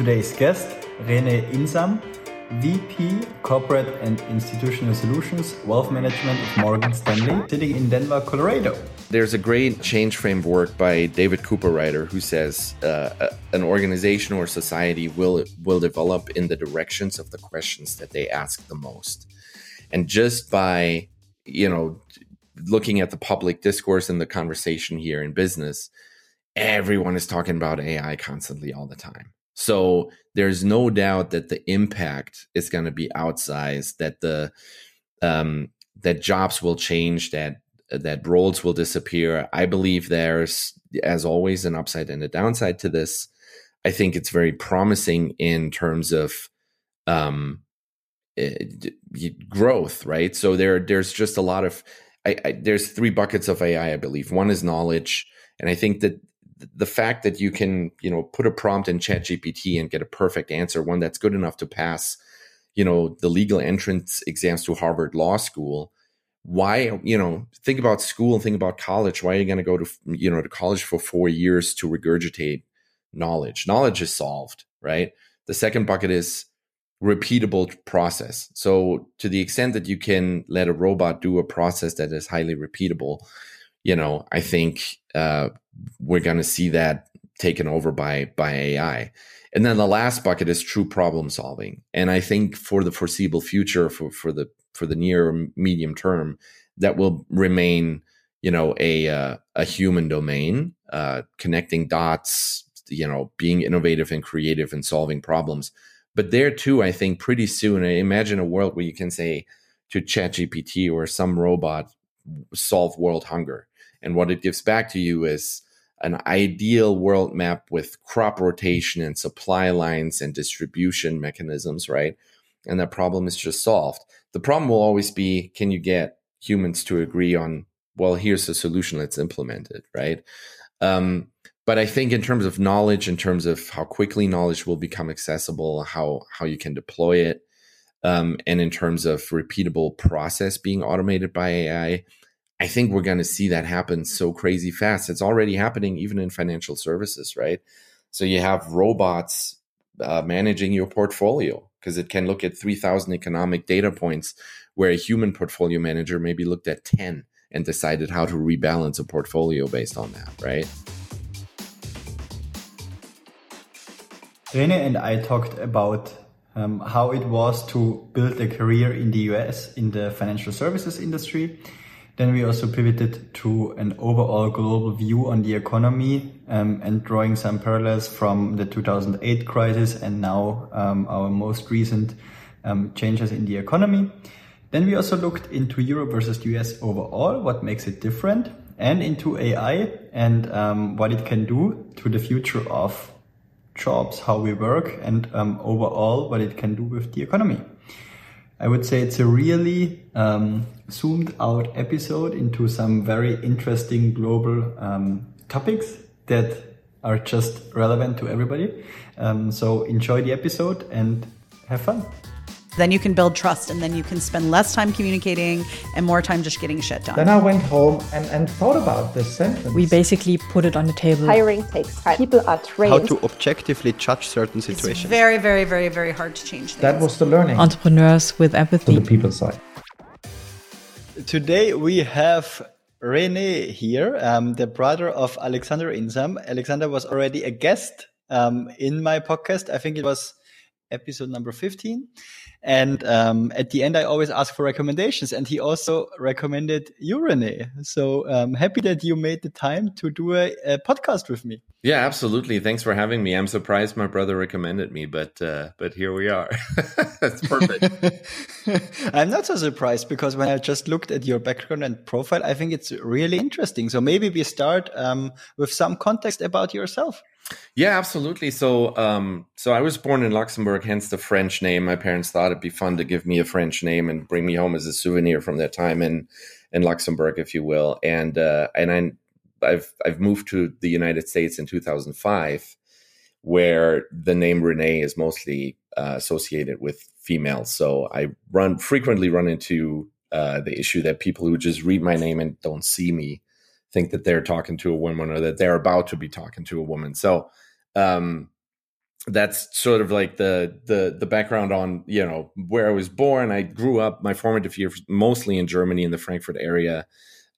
today's guest, Rene Insam, VP Corporate and Institutional Solutions, Wealth Management of Morgan Stanley, sitting in Denver, Colorado. There's a great change framework by David Cooperrider who says uh, an organization or society will will develop in the directions of the questions that they ask the most, and just by you know looking at the public discourse and the conversation here in business, everyone is talking about AI constantly all the time. So there's no doubt that the impact is going to be outsized. That the um, that jobs will change. That that roles will disappear. I believe there's, as always, an upside and a downside to this. I think it's very promising in terms of um, it, growth, right? So there, there's just a lot of. I, I, there's three buckets of AI, I believe. One is knowledge, and I think that the fact that you can you know put a prompt in chat gpt and get a perfect answer one that's good enough to pass you know the legal entrance exams to harvard law school why you know think about school think about college. Why are you going to go to you know to college for four years to regurgitate knowledge? Knowledge is solved right? The second bucket is repeatable process. So to the extent that you can let a robot do a process that is highly repeatable you know i think uh, we're going to see that taken over by by AI. And then the last bucket is true problem solving. And I think for the foreseeable future, for for the for the near medium term, that will remain, you know, a uh, a human domain, uh, connecting dots, you know, being innovative and creative and solving problems. But there too, I think pretty soon, I imagine a world where you can say to ChatGPT or some robot, solve world hunger. And what it gives back to you is an ideal world map with crop rotation and supply lines and distribution mechanisms, right? And that problem is just solved. The problem will always be can you get humans to agree on, well, here's the solution, let's implement it, right? Um, but I think in terms of knowledge, in terms of how quickly knowledge will become accessible, how how you can deploy it, um, and in terms of repeatable process being automated by AI, I think we're going to see that happen so crazy fast. It's already happening even in financial services, right? So you have robots uh, managing your portfolio because it can look at 3,000 economic data points where a human portfolio manager maybe looked at 10 and decided how to rebalance a portfolio based on that, right? Rene and I talked about um, how it was to build a career in the US in the financial services industry then we also pivoted to an overall global view on the economy um, and drawing some parallels from the 2008 crisis and now um, our most recent um, changes in the economy. Then we also looked into Europe versus US overall, what makes it different, and into AI and um, what it can do to the future of jobs, how we work, and um, overall what it can do with the economy. I would say it's a really um, zoomed out episode into some very interesting global um, topics that are just relevant to everybody. Um, so enjoy the episode and have fun. Then you can build trust and then you can spend less time communicating and more time just getting shit done. Then I went home and, and thought about this sentence. We basically put it on the table. Hiring takes time. People are trained. How to objectively judge certain situations. It's very, very, very, very hard to change things. That was the learning. Entrepreneurs with empathy. To the people side. Today we have Rene here, um, the brother of Alexander Insam. Alexander was already a guest um, in my podcast. I think it was episode number 15. And um, at the end, I always ask for recommendations. And he also recommended you, Rene. So um, happy that you made the time to do a, a, podcast with me. Yeah, absolutely. Thanks for having me. I'm surprised my brother recommended me, but uh, but here we are. That's perfect. I'm not so surprised because when I just looked at your background and profile, I think it's really interesting. So maybe we start um, with some context about yourself. Yeah, absolutely. So, um, so I was born in Luxembourg, hence the French name. My parents thought it'd be fun to give me a French name and bring me home as a souvenir from that time in in Luxembourg, if you will. And uh, and I, I've I've moved to the United States in 2005, where the name Rene is mostly uh, associated with females. So I run frequently run into uh, the issue that people who just read my name and don't see me think that they're talking to a woman or that they're about to be talking to a woman. So, um, that's sort of like the the the background on you know where I was born. I grew up my formative years mostly in Germany in the Frankfurt area,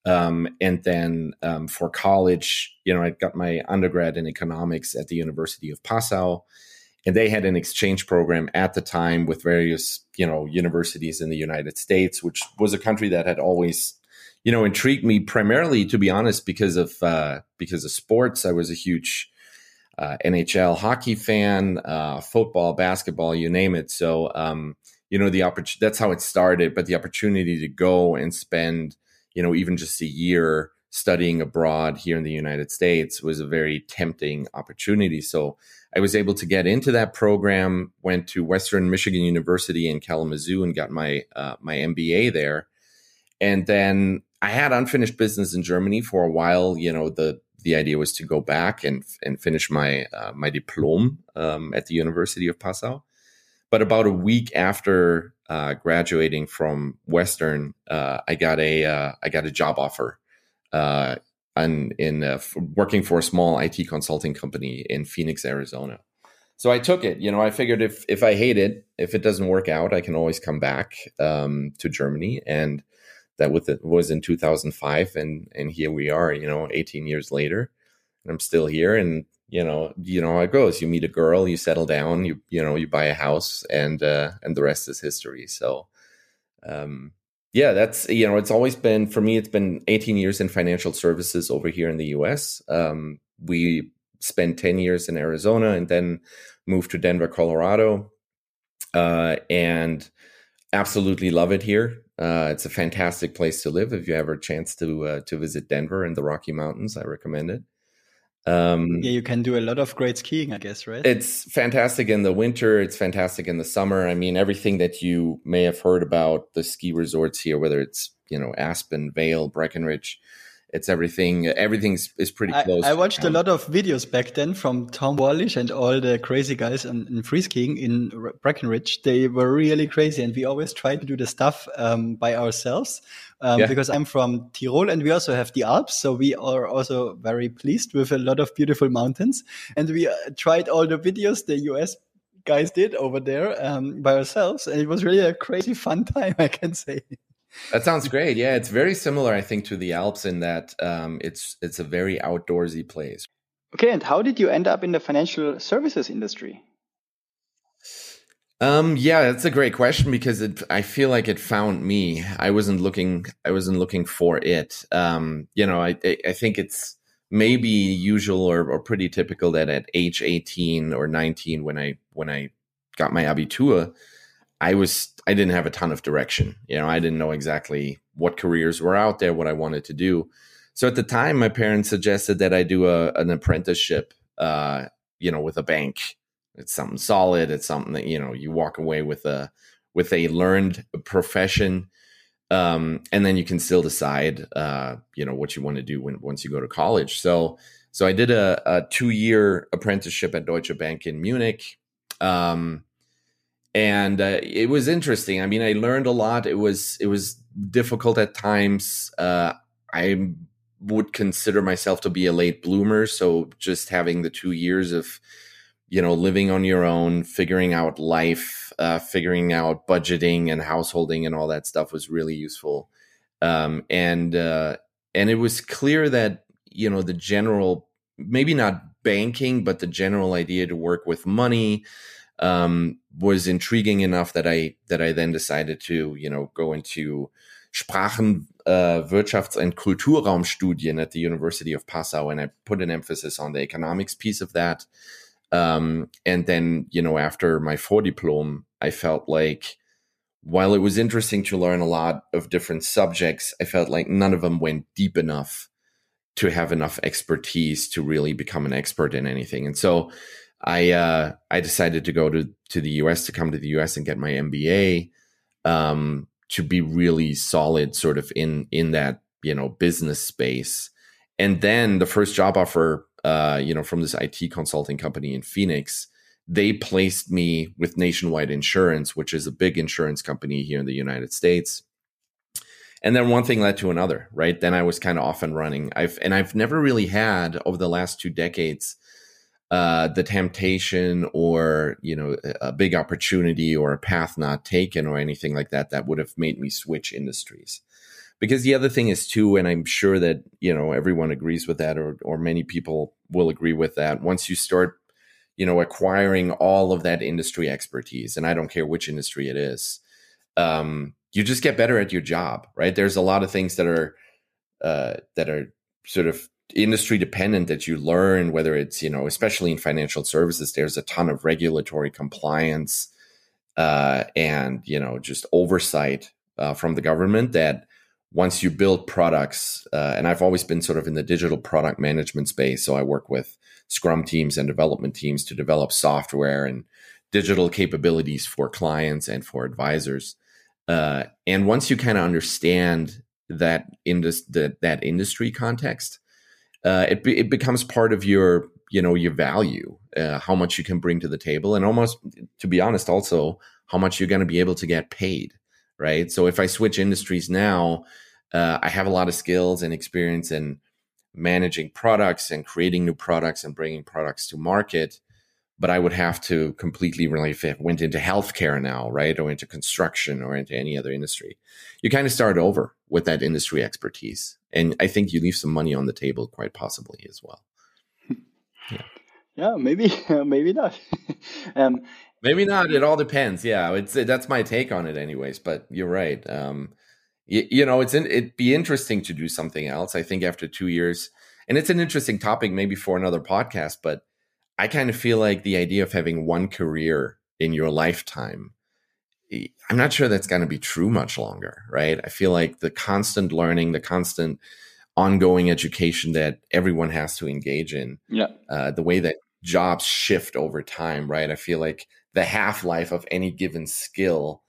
um, and then um, for college, you know, I got my undergrad in economics at the University of Passau, and they had an exchange program at the time with various you know universities in the United States, which was a country that had always you know intrigued me primarily, to be honest, because of uh, because of sports. I was a huge uh, NHL hockey fan, uh, football, basketball, you name it. So, um, you know, the opportunity, that's how it started, but the opportunity to go and spend, you know, even just a year studying abroad here in the United States was a very tempting opportunity. So I was able to get into that program, went to Western Michigan University in Kalamazoo and got my, uh, my MBA there. And then I had unfinished business in Germany for a while. You know, the the idea was to go back and and finish my uh, my diploma um, at the University of Passau. But about a week after uh, graduating from Western, uh, I got a uh, I got a job offer, uh, in working for a small IT consulting company in Phoenix, Arizona. So I took it. You know, I figured if if I hate it, if it doesn't work out, I can always come back um, to Germany and that was in 2005 and and here we are you know 18 years later and i'm still here and you know you know how it goes. You meet a girl you settle down you you know you buy a house and uh and the rest is history. So um yeah that's you know it's always been for me it's been 18 years in financial services over here in the us um we spent 10 years in arizona and then moved to denver colorado uh and absolutely love it here uh, it's a fantastic place to live. If you ever a chance to uh, to visit Denver and the Rocky Mountains, I recommend it. Um, yeah, you can do a lot of great skiing, I guess, right? It's fantastic in the winter. It's fantastic in the summer. I mean, everything that you may have heard about the ski resorts here, whether it's you know Aspen, Vail, Breckenridge, it's everything. Everything's is pretty close. I, I watched a lot of videos back then from Tom Wallisch and all the crazy guys in, in free skiing in Breckenridge. They were really crazy, and we always try to do the stuff um, by ourselves um, yeah. because I'm from Tirol, and we also have the Alps, so we are also very pleased with a lot of beautiful mountains. And we uh, tried all the videos the US guys did over there um, by ourselves, and it was really a crazy fun time, I can say. That sounds great. Yeah, it's very similar, I think, to the Alps in that um, it's it's a very outdoorsy place. Okay, and how did you end up in the financial services industry? Um, yeah, that's a great question because it, I feel like it found me. I wasn't looking. I wasn't looking for it. Um, you know, I I think it's maybe usual or, or pretty typical that at age eighteen or nineteen, when I when I got my abitur, I was I didn't have a ton of direction. You know, I didn't know exactly what careers were out there, what I wanted to do. So at the time, my parents suggested that I do a, an apprenticeship, uh, you know, with a bank. It's something solid. It's something that you know you walk away with a with a learned profession, um, and then you can still decide, uh, you know, what you want to do when once you go to college. So so I did a, a two year apprenticeship at Deutsche Bank in Munich. Um, and uh, it was interesting. I mean, I learned a lot. It was it was difficult at times. Uh, I would consider myself to be a late bloomer, so just having the two years of you know living on your own, figuring out life, uh, figuring out budgeting and householding and all that stuff was really useful. Um, and uh, and it was clear that you know the general maybe not banking, but the general idea to work with money um, was intriguing enough that I that I then decided to you know go into Sprachen, uh, Wirtschafts- and Kulturraumstudien at the University of Passau, and I put an emphasis on the economics piece of that. Um, and then you know after my four diploma, I felt like while it was interesting to learn a lot of different subjects, I felt like none of them went deep enough to have enough expertise to really become an expert in anything. And so I uh, I decided to go to to the U.S. to come to the U.S. and get my MBA um, to be really solid, sort of in in that you know business space. And then the first job offer, uh, you know, from this IT consulting company in Phoenix, they placed me with Nationwide Insurance, which is a big insurance company here in the United States. And then one thing led to another, right? Then I was kind of off and running. I've and I've never really had over the last two decades uh, the temptation or you know a big opportunity or a path not taken or anything like that that would have made me switch industries. Because the other thing is too and i'm sure that you know everyone agrees with that or or many people will agree with that once you start you know acquiring all of that industry expertise and i don't care which industry it is um, you just get better at your job right? There's a lot of things that are uh, that are sort of industry dependent that you learn whether it's you know especially in financial services there's a ton of regulatory compliance uh, and you know just oversight uh, from the government that once you build products uh, and i've always been sort of in the digital product management space so i work with scrum teams and development teams to develop software and digital capabilities for clients and for advisors. Uh, and once you kind of understand that in this, the, that industry context uh, it, be, it becomes part of your you know your value uh, how much you can bring to the table and almost to be honest also how much you're going to be able to get paid right? So if i switch industries now uh, i have a lot of skills and experience in managing products and creating new products and bringing products to market but i would have to completely really if went into healthcare now right or into construction or into any other industry you kind of start over with that industry expertise and I think you leave some money on the table quite possibly as well. Yeah, yeah maybe, maybe not. um, maybe not. It all depends. Yeah, it's that's my take on it, anyways. But you're right. Um, you, you know, it's in, it'd be interesting to do something else. I think after two years, and it's an interesting topic, maybe for another podcast. But I kind of feel like the idea of having one career in your lifetime I'm not sure that's going to be true much longer, right? I feel like the constant learning, the constant ongoing education that everyone has to engage in, yeah, uh, the way that jobs shift over time, right? I feel like the half life of any given skill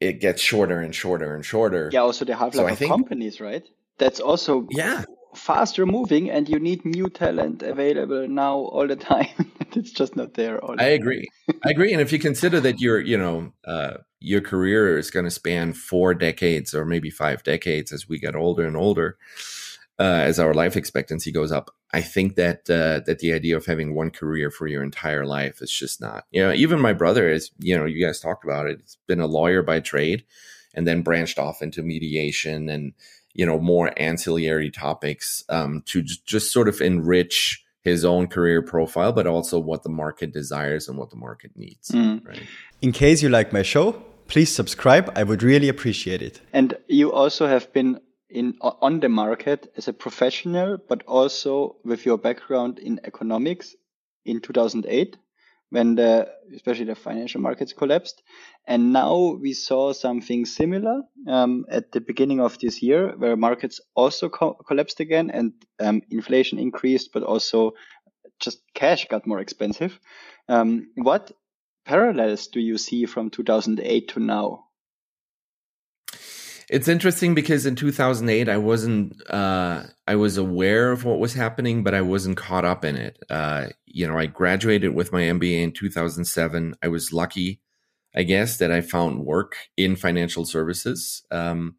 it gets shorter and shorter and shorter. Yeah, also the half life so of think, companies, right? That's also yeah faster moving, and you need new talent available now all the time. it's just not there. I agree. I agree. And if you consider that your, you know, uh, your career is going to span four decades or maybe five decades as we get older and older, uh, as our life expectancy goes up, I think that uh, that the idea of having one career for your entire life is just not. You know, even my brother is. You know, you guys talked about it. He's been a lawyer by trade, and then branched off into mediation and you know more ancillary topics um, to just sort of enrich his own career profile, but also what the market desires and what the market needs. Mm. Right. In case you like my show, please subscribe. I would really appreciate it. And you also have been in on the market as a professional, but also with your background in economics in 2008 when the especially the financial markets collapsed. And now we saw something similar um, at the beginning of this year where markets also co- collapsed again and um, inflation increased but also just cash got more expensive. Um, what parallels do you see from 2008 to now it's interesting because in 2008 I wasn't uh, I was aware of what was happening, but I wasn't caught up in it. Uh, you know, I graduated with my MBA in 2007. I was lucky, I guess, that I found work in financial services, um,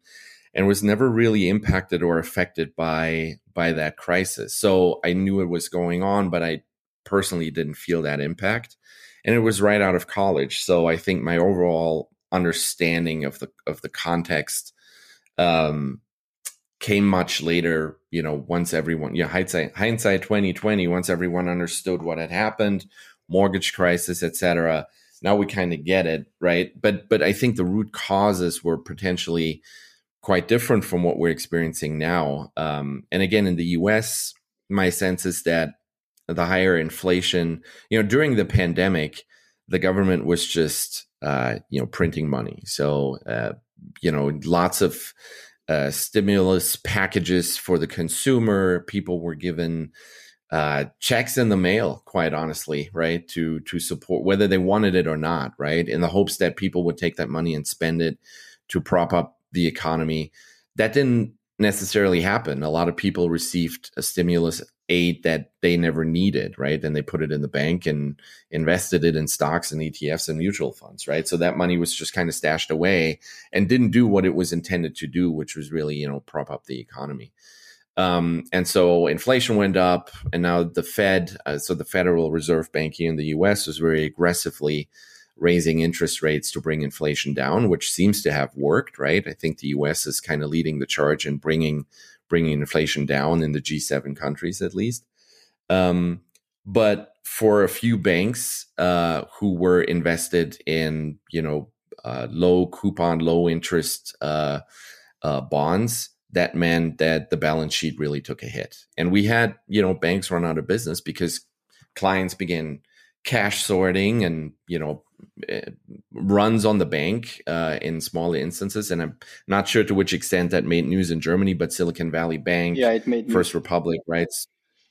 and was never really impacted or affected by by that crisis. So I knew it was going on, but I personally didn't feel that impact. And it was right out of college, so I think my overall understanding of the of the context um, came much later. You know, once everyone, yeah, hindsight, hindsight twenty twenty. Once everyone understood what had happened, mortgage crisis, etc. Now we kind of get it, right? But but I think the root causes were potentially quite different from what we're experiencing now. Um, and again, in the U.S., my sense is that the higher inflation, you know, during the pandemic, the government was just uh, you know printing money. So uh, you know, lots of uh, stimulus packages for the consumer. People were given uh, checks in the mail, quite honestly, right, to to support whether they wanted it or not, right, in the hopes that people would take that money and spend it to prop up the economy. That didn't necessarily happen. A lot of people received a stimulus aid that they never needed, right? And they put it in the bank and invested it in stocks and ETFs and mutual funds, right? So that money was just kind of stashed away and didn't do what it was intended to do, which was really, you know, prop up the economy. Um, and so inflation went up, and now the Fed, uh, so the Federal Reserve Bank here in the US, was very aggressively raising interest rates to bring inflation down, which seems to have worked, right? I think the US is kind of leading the charge in bringing bringing inflation down in the G7 countries at least. Um, but for a few banks uh, who were invested in, you know, uh, low coupon, low interest uh, uh bonds, that meant that the balance sheet really took a hit. And we had, you know, banks run out of business because clients began cash sorting and, you know, runs on the bank uh, in smaller instances. And I'm not sure to which extent that made news in Germany, but Silicon Valley Bank, yeah, it made First news. Republic, right?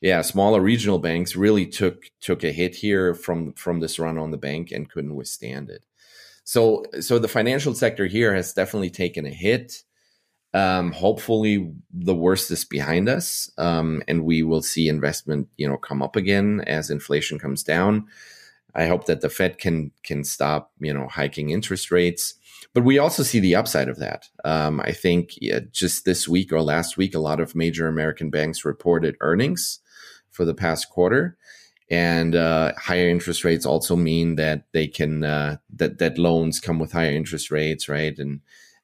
Yeah, smaller regional banks really took took a hit here from from this run on the bank and couldn't withstand it. So so the financial sector here has definitely taken a hit. Um, hopefully, the worst is behind us, um, and we will see investment, you know, come up again as inflation comes down. I hope that the Fed can can stop, you know, hiking interest rates. But we also see the upside of that. Um, I think yeah, just this week or last week, a lot of major American banks reported earnings for the past quarter, and uh, higher interest rates also mean that they can uh, that that loans come with higher interest rates, right? And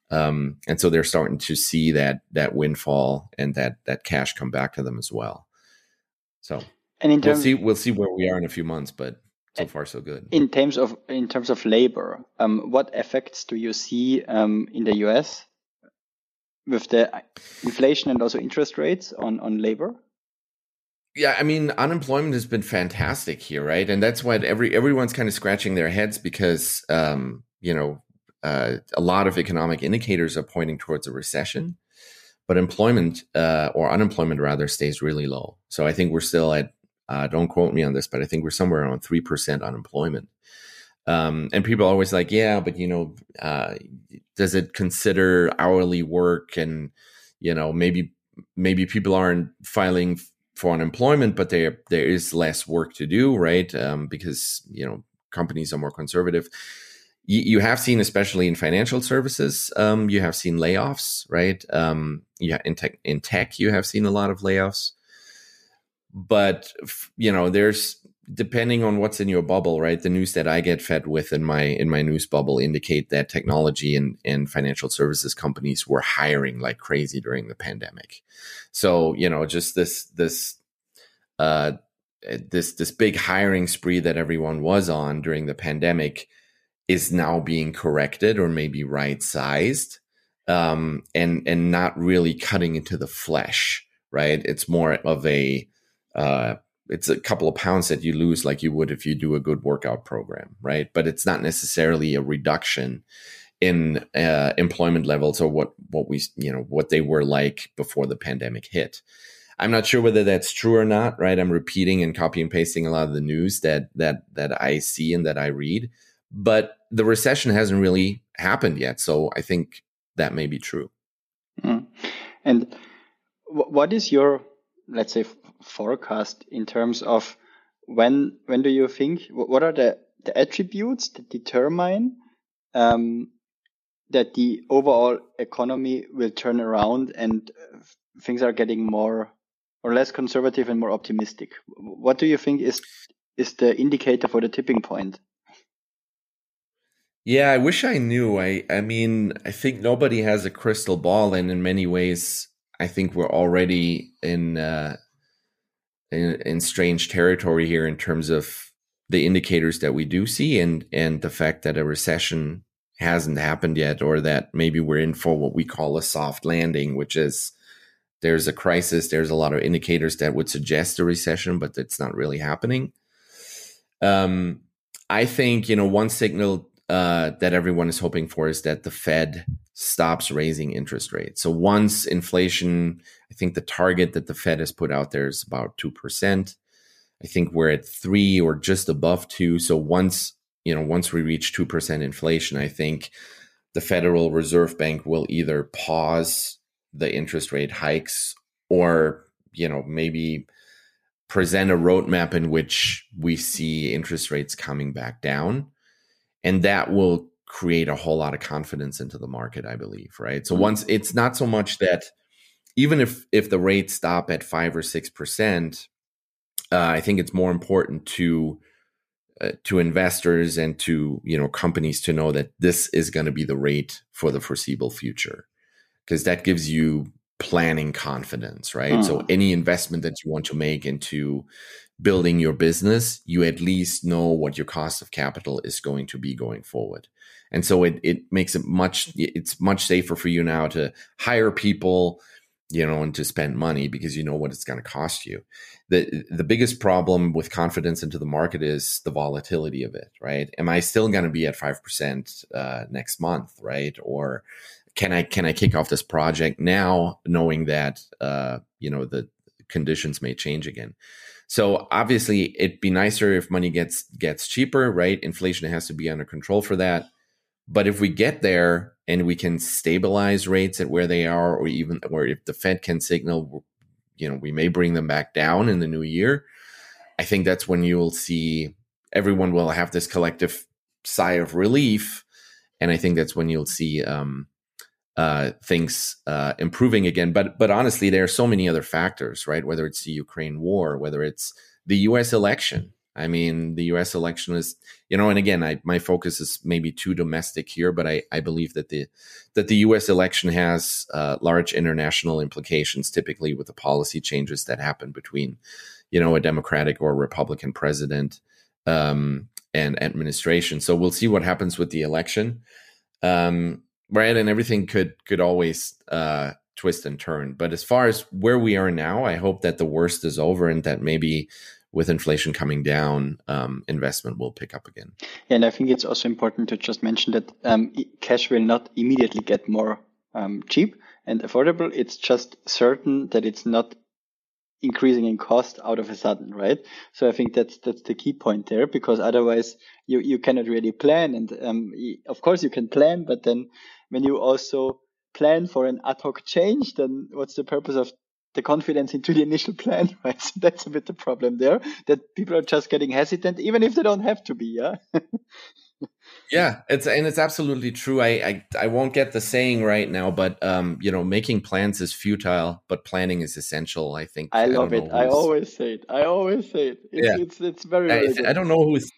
um, and so they're starting to see that that windfall and that that cash come back to them as well. So and in terms, we'll see we'll see where we are in a few months, but so far so good. In terms of in terms of labor, um, what effects do you see um, in the US with the inflation and also interest rates on on labor? Yeah, I mean, unemployment has been fantastic here, right? And that's why every everyone's kind of scratching their heads because um, you know uh, a lot of economic indicators are pointing towards a recession, but employment uh, or unemployment rather stays really low. So I think we're still at uh, don't quote me on this, but I think we're somewhere around three percent unemployment. Um, and people are always like, yeah, but you know, uh, does it consider hourly work and you know maybe maybe people aren't filing for unemployment, but there there is less work to do, right? Um, because you know companies are more conservative you, you have seen, especially in financial services, um, you have seen layoffs, right? Um, yeah, in tech, in tech, you have seen a lot of layoffs. But you know, there's depending on what's in your bubble, right? The news that I get fed with in my in my news bubble indicate that technology and, and financial services companies were hiring like crazy during the pandemic. So you know, just this this uh, this this big hiring spree that everyone was on during the pandemic is now being corrected or maybe right sized um, and and not really cutting into the flesh right it's more of a uh, it's a couple of pounds that you lose like you would if you do a good workout program right but it's not necessarily a reduction in uh, employment levels or what what we you know what they were like before the pandemic hit i'm not sure whether that's true or not right i'm repeating and copy and pasting a lot of the news that that that i see and that i read but the recession hasn't really happened yet. So I think that may be true. Mm. And what is your, let's say, forecast in terms of when when do you think what are the, the attributes that determine um, that the overall economy will turn around and uh, things are getting more or less conservative and more optimistic? What do you think is is the indicator for the tipping point? Yeah, I wish I knew. I I mean, I think nobody has a crystal ball, and in many ways, I think we're already in uh, in, in strange territory here in terms of the indicators that we do see, and and the fact that a recession hasn't happened yet, or that maybe we're in for what we call a soft landing, which is there's a crisis, there's a lot of indicators that would suggest a recession, but it's not really happening. Um, I think you know one signal uh, that everyone is hoping for is that the Fed stops raising interest rates. So once inflation, think the target that the Fed has put out there is about 2%. I think we're at three or just above two. So once, you know, once we reach 2% inflation, I think the Federal Reserve Bank will either pause the interest rate hikes or, you know, maybe present a roadmap in which we see interest rates coming back down and that will create a whole lot of confidence into the market i believe right so mm-hmm. once it's not so much that even if if the rates stop at five or six percent, uh, I think it's more important to uh, to investors and to you know companies to know that this is going to be the rate for the foreseeable future because that gives you planning confidence right mm. so any investment that you want to make into building your business you at least know what your cost of capital is going to be going forward and so it, it makes it much it's much safer for you now to hire people you know, and to spend money because you know what it's going to cost you. The the biggest problem with confidence into the market is the volatility of it, right? Am I still going to be at 5% uh, next month, right? Or can I can I kick off this project now knowing that uh, you know the conditions may change again? So obviously it'd be nicer if money gets gets cheaper, right? Inflation has to be under control for that. But if we get there and we can stabilize rates at where they are, or even or if the Fed can signal, you know, we may bring them back down in the new year, I think that's when you will see everyone will have this collective sigh of relief. And I think that's when you'll see um, uh, things uh, improving again. But but honestly, there are so many other factors, right? Whether it's the Ukraine war, whether it's the U.S. election, I mean, the U.S. election is, you know, and again, I, my focus is maybe too domestic here, but I, I believe that the that the U.S. election has uh, large international implications, typically with the policy changes that happen between, you know, a Democratic or Republican president um, and administration. So we'll see what happens with the election, um, right? And everything could could always uh, twist and turn. But as far as where we are now, I hope that the worst is over and that maybe with inflation coming down, um, investment will pick up again. Yeah, and I think it's also important to just mention that um, cash will not immediately get more um, cheap and affordable. It's just certain that it's not increasing in cost out of a sudden, right? So I think that's that's the key point there, because otherwise you you cannot really plan. And um, of course you can plan, but then when you also plan for an ad hoc change, then what's the purpose of the confidence into the initial plan, right? So that's a bit the problem there that people are just getting hesitant, even if they don't have to be. Yeah. yeah, it's and it's absolutely true. I, I I won't get the saying right now, but um, you know, making plans is futile, but planning is essential. I think. I love I it. I always say it. I always say it. It's, yeah. it's it's very. I, I don't know who's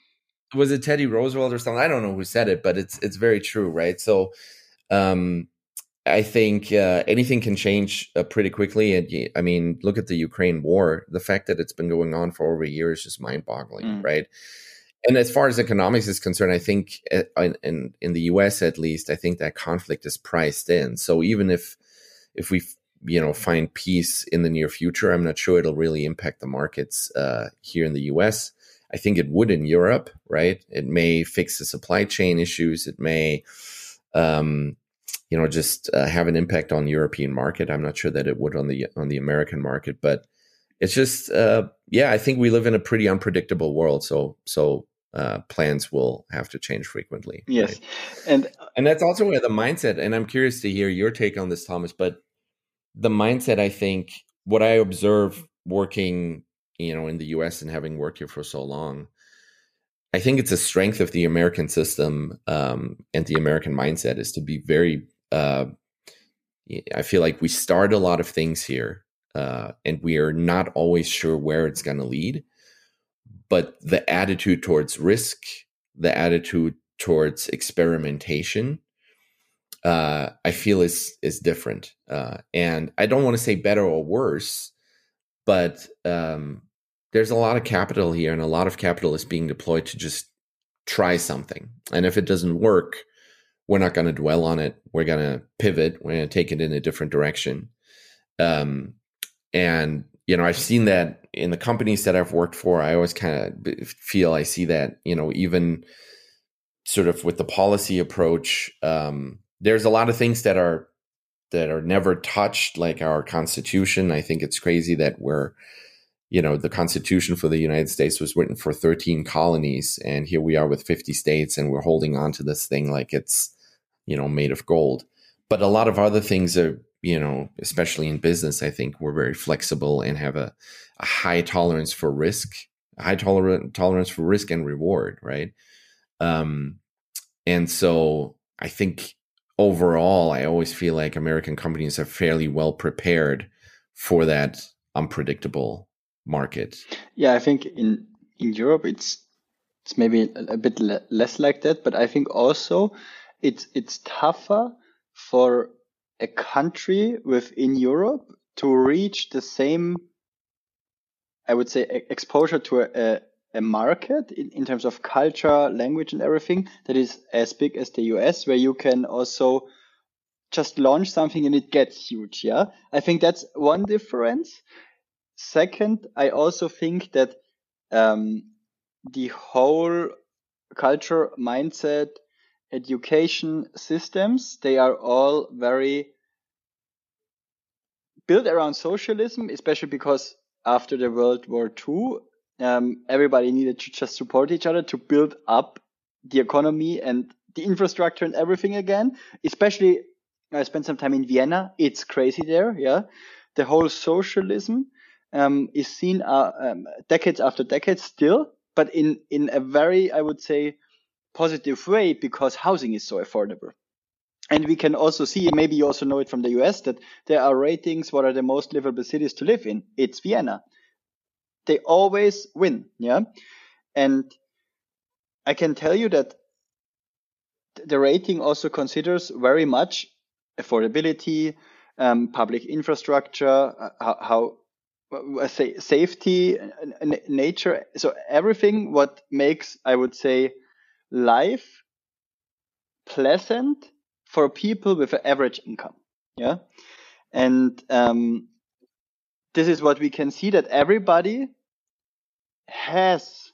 was it Teddy Roosevelt or something. I don't know who said it, but it's it's very true, right? So, um, I think uh, anything can change uh, pretty quickly. And I mean, look at the Ukraine war. The fact that it's been going on for over a year is just mind boggling, mm. right? And as far as economics is concerned, I think uh, in, in, in the U.S. at least, I think that conflict is priced in. So even if if we you know find peace in the near future, I'm not sure it'll really impact the markets uh, here in the U.S. I think it would in Europe, right? It may fix the supply chain issues. It may um, you know just uh, have an impact on the European market. I'm not sure that it would on the on the American market, but it's just uh, yeah, I think we live in a pretty unpredictable world. So so uh, plans will have to change frequently. Yes, right? and and that's also where the mindset. And I'm curious to hear your take on this, Thomas. But the mindset, I think, what I observe working, you know, in the U.S. and having worked here for so long, I think it's a strength of the American system um, and the American mindset is to be very uh, I feel like we start a lot of things here, uh, and we are not always sure where it's going to lead. But the attitude towards risk, the attitude towards experimentation, uh, I feel is is different. Uh, and I don't want to say better or worse, but um, there's a lot of capital here, and a lot of capital is being deployed to just try something. And if it doesn't work, we're not going to dwell on it. We're going to pivot. We're going to take it in a different direction. Um, and you know, I've seen that in the companies that I've worked for. I always kind of feel I see that you know, even sort of with the policy approach, um, there's a lot of things that are that are never touched, like our constitution. I think it's crazy that we're you know, the Constitution for the United States was written for 13 colonies, and here we are with 50 states, and we're holding on to this thing like it's, you know, made of gold. But a lot of other things are, you know, especially in business, I think we're very flexible and have a, a high tolerance for risk, high toler- tolerance for risk and reward, right? Um, and so I think overall, I always feel like American companies are fairly well prepared for that unpredictable market. Yeah, I think in in Europe it's it's maybe a, bit le less like that, but I think also it's it's tougher for a country within Europe to reach the same, I would say, exposure to a, a market in, in terms of culture, language, and everything that is as big as the US, where you can also just launch something and it gets huge. Yeah. I think that's one difference. Second, I also think that um, the whole culture, mindset, education systems, they are all very built around socialism, especially because after the World War II, um, everybody needed to just support each other to build up the economy and the infrastructure and everything again. Especially, I spent some time in Vienna. It's crazy there. Yeah, the whole socialism um, is seen uh, um, decades after decades still, but in in a very, I would say, positive way because housing is so affordable. And we can also see, maybe you also know it from the US, that there are ratings. What are the most livable cities to live in? It's Vienna they always win. Yeah. And I can tell you that the rating also considers very much affordability, um, public infrastructure, uh, how, uh, safety, nature. So everything what makes, I would say, life pleasant for people with an average income. Yeah. And um, this is what we can see that everybody has,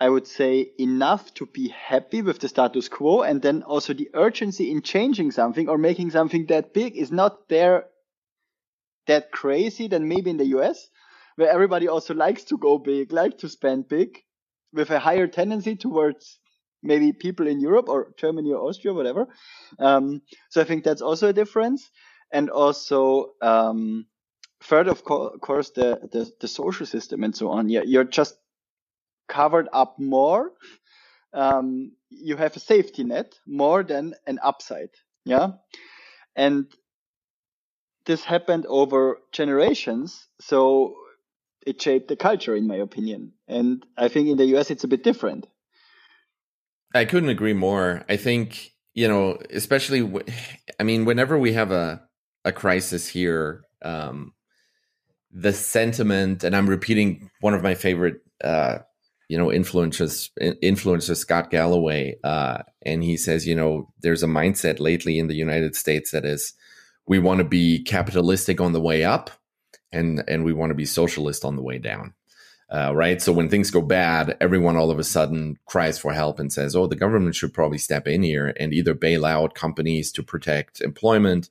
I would say, enough to be happy with the status quo. And then also the urgency in changing something or making something that big is not there that crazy than maybe in the US, where everybody also likes to go big, like to spend big with a higher tendency towards maybe people in Europe or Germany or Austria, whatever. Um, so I think that's also a difference. And also, um, third, of co- course, the, the, the social system and so on. Yeah, you're just covered up more. Um, you have a safety net more than an upside. Yeah, and this happened over generations, so it shaped the culture, in my opinion. And I think in the US it's a bit different. I couldn't agree more. I think you know, especially, I mean, whenever we have a a crisis here, um, the sentiment, and I'm repeating one of my favorite, uh, you know, influencers, influencer Scott Galloway, uh, and he says, you know, there's a mindset lately in the United States that is, we want to be capitalistic on the way up, and and we want to be socialist on the way down. Uh, right. So when things go bad, everyone all of a sudden cries for help and says, "Oh, the government should probably step in here and either bail out companies to protect employment,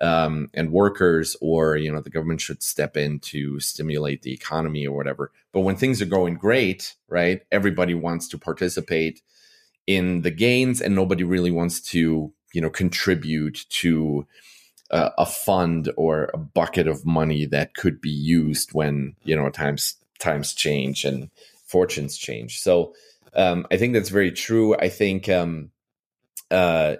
um, and workers, or you know the government should step in to stimulate the economy or whatever. But when things are going great, right, everybody wants to participate in the gains, and nobody really wants to you know contribute to uh, a fund or a bucket of money that could be used when you know times times change and fortunes change. So um, I think that's very true. I think um, uh,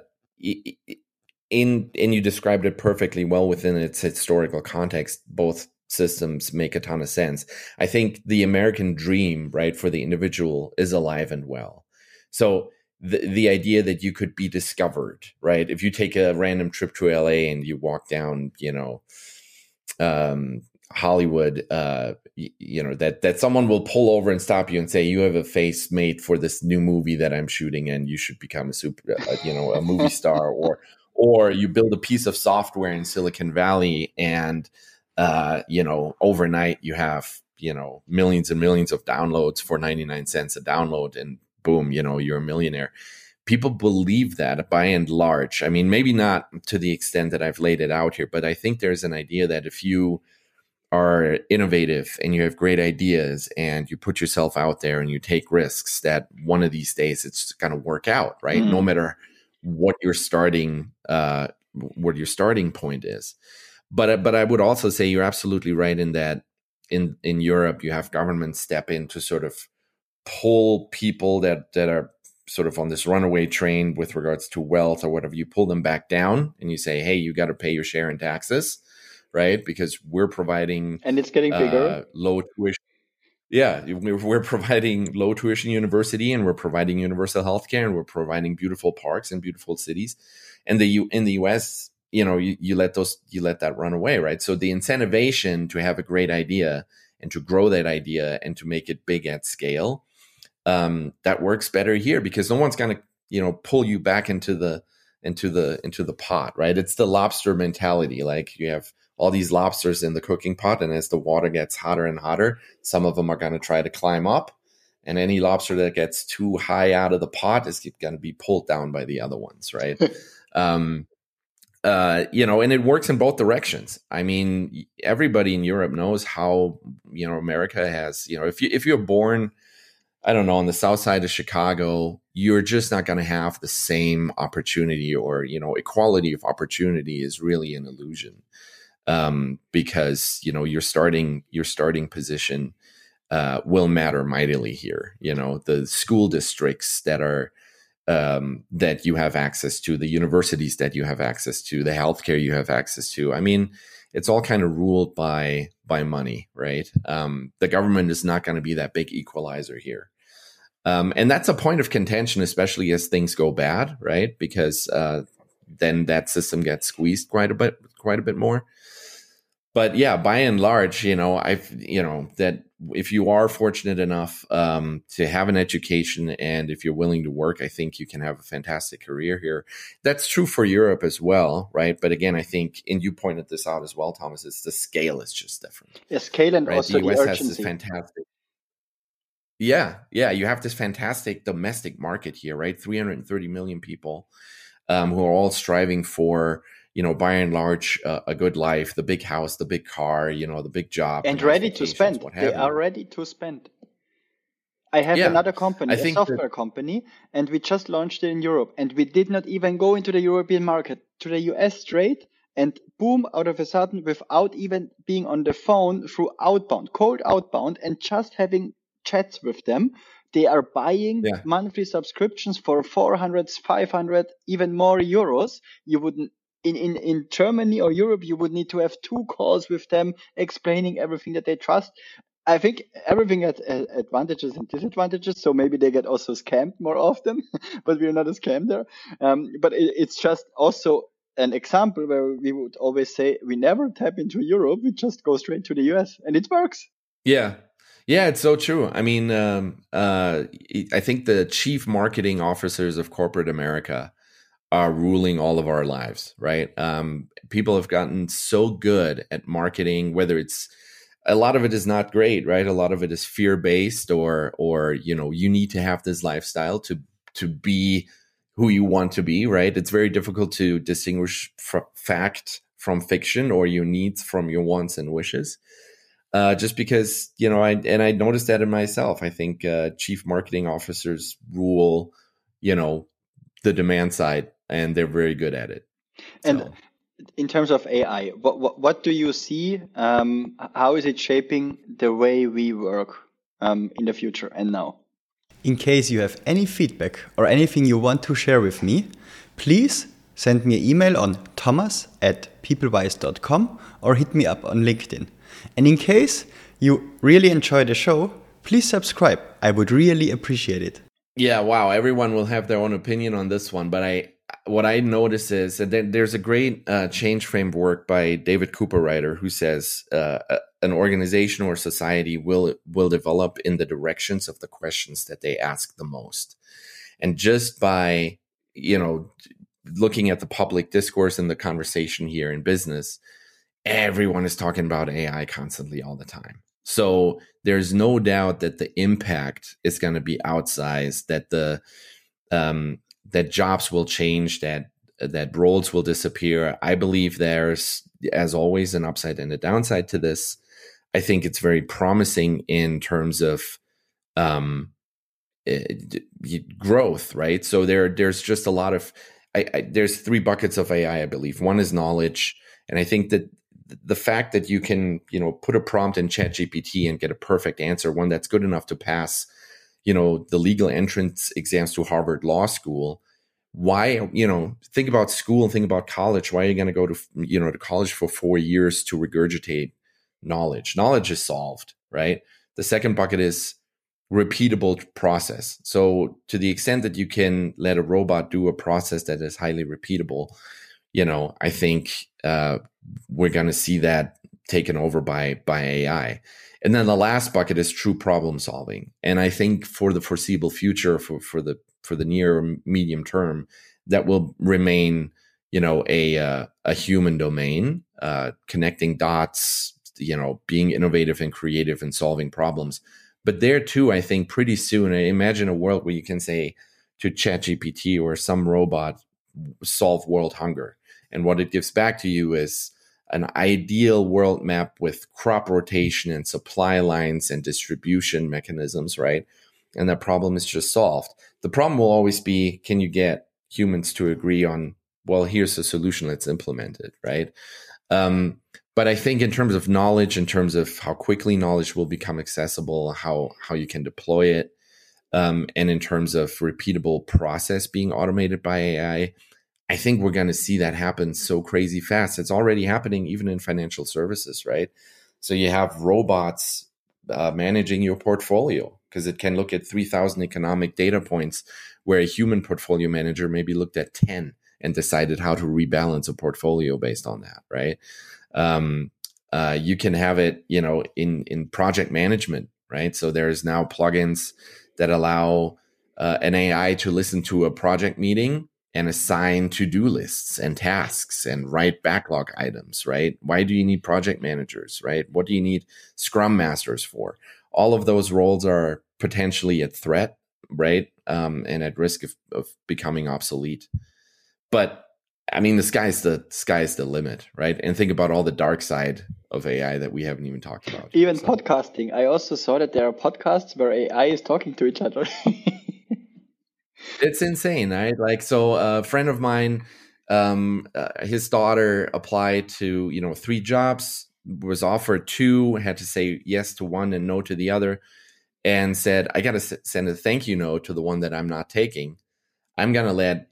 in and you described it perfectly well within its historical context both systems make a ton of sense i think the american dream right for the individual is alive and well so the, the idea that you could be discovered right? If you take a random trip to la and you walk down you know um, hollywood uh, you, you know that that someone will pull over and stop you and say you have a face made for this new movie that i'm shooting and you should become a super uh, you know a movie star or or you build a piece of software in Silicon Valley and uh, you know overnight you have you know millions and millions of downloads for 99 cents a download and boom you know you're a millionaire people believe that by and large i mean maybe not to the extent that i've laid it out here but i think there's an idea that if you are innovative and you have great ideas and you put yourself out there and you take risks that one of these days it's going to work out right mm. no matter what your starting uh, what your starting point is. But uh, but I would also say you're absolutely right in that in in Europe you have governments step in to sort of pull people that that are sort of on this runaway train with regards to wealth or whatever, you pull them back down and you say, hey, you got to pay your share in taxes, right? Because we're providing and it's getting bigger, uh, low tuition. Yeah, we're, providing low tuition university, and we're providing universal healthcare, and we're providing beautiful parks and beautiful cities. And the U in the U.S., you know, you, you let those you let that run away, right? So the incentivation to have a great idea and to grow that idea and to make it big at scale um, that works better here because no one's going to you know pull you back into the into the into the pot right it's the lobster mentality like you have all these lobsters in the cooking pot and as the water gets hotter and hotter some of them are going to try to climb up and any lobster that gets too high out of the pot is going to be pulled down by the other ones right um uh, you know, and it works in both directions. I mean, everybody in Europe knows how you know America has. You know, if you if you're born I don't know, on the south side of Chicago, you're just not going to have the same opportunity or, you know, equality of opportunity is really an illusion. Um, because, you know, your starting, your starting position, uh, will matter mightily here. You know, the school districts that are, um, that you have access to, the universities that you have access to, the healthcare you have access to. I mean, it's all kind of ruled by by money, right? Um, the government is not going to be that big equalizer here. Um, and that's a point of contention, especially as things go bad, right? Because uh, then that system gets squeezed quite a bit, quite a bit more. But yeah, by and large, you know, I've you know that if you are fortunate enough um, to have an education and if you're willing to work, I think you can have a fantastic career here. That's true for Europe as well, right? But again, I think, and you pointed this out as well, Thomas, is the scale is just different. Yeah, scale and right? also the, US the urgency. has this fantastic yeah, yeah. You have this fantastic domestic market here, right? 330 million people um, who are all striving for, you know, by and large, uh, a good life, the big house, the big car, you know, the big job, and ready to spend. They are ready to spend. I have yeah, another company, a software that... company, and we just launched it in Europe. And we did not even go into the European market, to the US straight. And boom, out of a sudden, without even being on the phone through outbound, cold outbound, and just having chats with them. They are buying yeah. monthly subscriptions for 400, 500, even more euros. You wouldn't in, in, in Germany or Europe, you would need to have two calls with them explaining everything that they trust. I think everything has advantages and disadvantages. So maybe they get also scammed more often, but we're not a scam there. Um, but it, it's just also an example where we would always say we never tap into Europe, we just go straight to the US and it works. Yeah, yeah, it's so true. I mean, um, uh, I think the chief marketing officers of corporate America are ruling all of our lives, right? Um, people have gotten so good at marketing, whether it's a lot of it is not great, right? A lot of it is fear based, or or you know, you need to have this lifestyle to to be who you want to be, right? It's very difficult to distinguish fact from fiction or your needs from your wants and wishes uh, just because you know I and I noticed that in myself. I think uh, chief marketing officers rule, you know, the demand side, and they're very good at it. And so. in terms of AI, what what, what do you see? Um, how is it shaping the way we work um, in the future and now? In case you have any feedback or anything you want to share with me, please send me an email on thomas at peoplewise.com or hit me up on LinkedIn. And in case you really enjoy the show, please subscribe. I would really appreciate it. Yeah, wow. Everyone will have their own opinion on this one, but I what I notice is that there's a great uh, change framework by David Cooperrider who says uh, an organization or society will will develop in the directions of the questions that they ask the most, and just by you know looking at the public discourse and the conversation here in business, everyone is talking about AI constantly all the time. So there's no doubt that the impact is going to be outsized, that the um, that jobs will change, that that roles will disappear. I believe there's, as always, an upside and a downside to this. I think it's very promising in terms of um, growth, right? So there, there's just a lot of. I, I, there's three buckets of AI, I believe. One is knowledge, and I think that the fact that you can you know put a prompt in chat gpt and get a perfect answer one that's good enough to pass you know the legal entrance exams to Harvard Law School. Why you know think about school and think about college. Why are you going to go to you know to college for four years to regurgitate knowledge? Knowledge is solved, right? The second bucket is repeatable process. So to the extent that you can let a robot do a process that is highly repeatable, you know, I think uh, we're going to see that taken over by by AI. And then the last bucket is true problem solving. And I think for the foreseeable future, for for the for the near medium term, that will remain, you know, a uh, a human domain, uh, connecting dots, you know, being innovative and creative and solving problems. But there too, I think pretty soon, I imagine a world where you can say to ChatGPT or some robot, solve world hunger. And what it gives back to you is an ideal world map with crop rotation and supply lines and distribution mechanisms, right? And that problem is just solved. The problem will always be can you get humans to agree on, well, here's a solution, let's implement it, right? Um, but I think in terms of knowledge, in terms of how quickly knowledge will become accessible, how how you can deploy it, um, and in terms of repeatable process being automated by AI, I think we're going to see that happen so crazy fast. It's already happening even in financial services, right? So you have robots uh, managing your portfolio because it can look at 3,000 economic data points where a human portfolio manager maybe looked at 10 and decided how to rebalance a portfolio based on that, right? Um, uh, you can have it, you know, in in project management, right? So there's now plugins that allow uh, an AI to listen to a project meeting and assign to-do lists and tasks and write backlog items, right? Why do you need project managers, right? What do you need scrum masters for? All of those roles are potentially at threat, right? Um, and at risk of, of becoming obsolete. But I mean, the sky's the sky's the limit, right? And think about all the dark side of AI that we haven't even talked about. Even so. podcasting. I also saw that there are podcasts where AI is talking to each other. it's insane, right? Like, so a friend of mine, um, uh, his daughter applied to you know three jobs, was offered two, had to say yes to one and no to the other, and said, "I got to s- send a thank you note to the one that I'm not taking. I'm gonna let."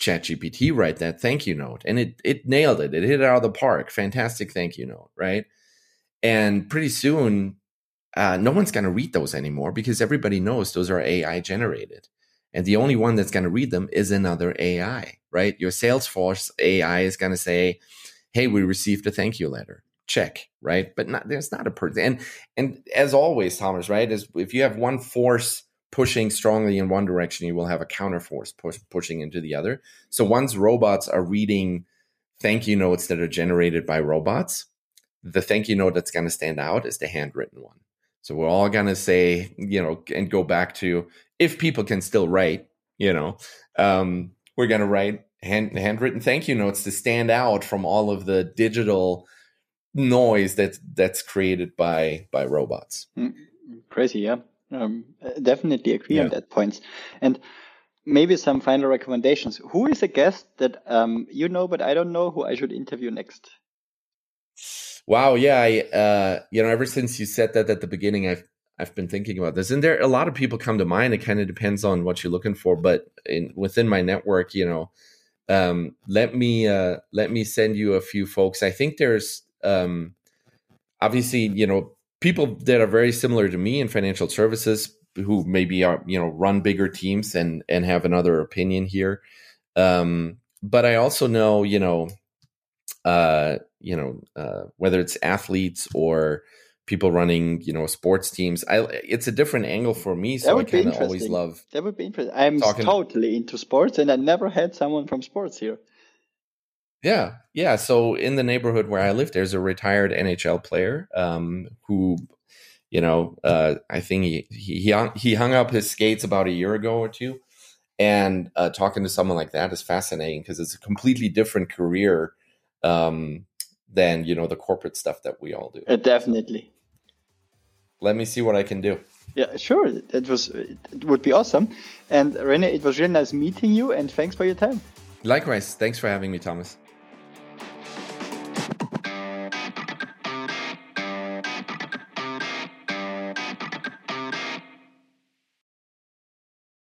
ChatGPT write that thank you note, and it it nailed it. It hit it out of the park. Fantastic thank you note, right? And pretty soon, uh, no one's going to read those anymore because everybody knows those are AI generated, and the only one that's going to read them is another AI, right? Your Salesforce AI is going to say, "Hey, we received a thank you letter." Check, right? But not, there's not a person. And and as always, Thomas, right? Is if you have one force pushing strongly in one direction, you will have a counterforce push, pushing into the other. So once robots are reading thank you notes that are generated by robots, the thank you note that's going to stand out is the handwritten one. So we're all going to say, you know, and go back to if people can still write, you know, um, we're going to write hand, handwritten thank you notes to stand out from all of the digital noise that that's created by by robots. Mm, crazy, yeah. Um, definitely agree yeah. on that point. And maybe some final recommendations. Who is a guest that um, you know but I don't know who I should interview next? Wow, yeah, I, uh, you know, ever since you said that at the beginning, I've I've been thinking about this, and there a lot of people come to mind. It kind of depends on what you're looking for, but in, within my network, you know, um, let me uh, let me send you a few folks. I think there's um, obviously, you know, people that are very similar to me in financial services who maybe are you know run bigger teams and and have another opinion here um but i also know you know uh you know uh whether it's athletes or people running you know sports teams i it's a different angle for me so i kind of always love that would be interesting i'm totally into sports and i never had someone from sports here yeah, yeah. So in the neighborhood where I live, there's a retired NHL player um, who, you know, uh, I think he, he he hung, he hung up his skates about a year ago or two, and uh, talking to someone like that is fascinating because it's a completely different career um, than you know the corporate stuff that we all do. Uh, definitely. let me see what I can do. Yeah, sure. It was it would be awesome. And Rene, it was really nice meeting you, and thanks for your time. Likewise. Thanks for having me, Thomas.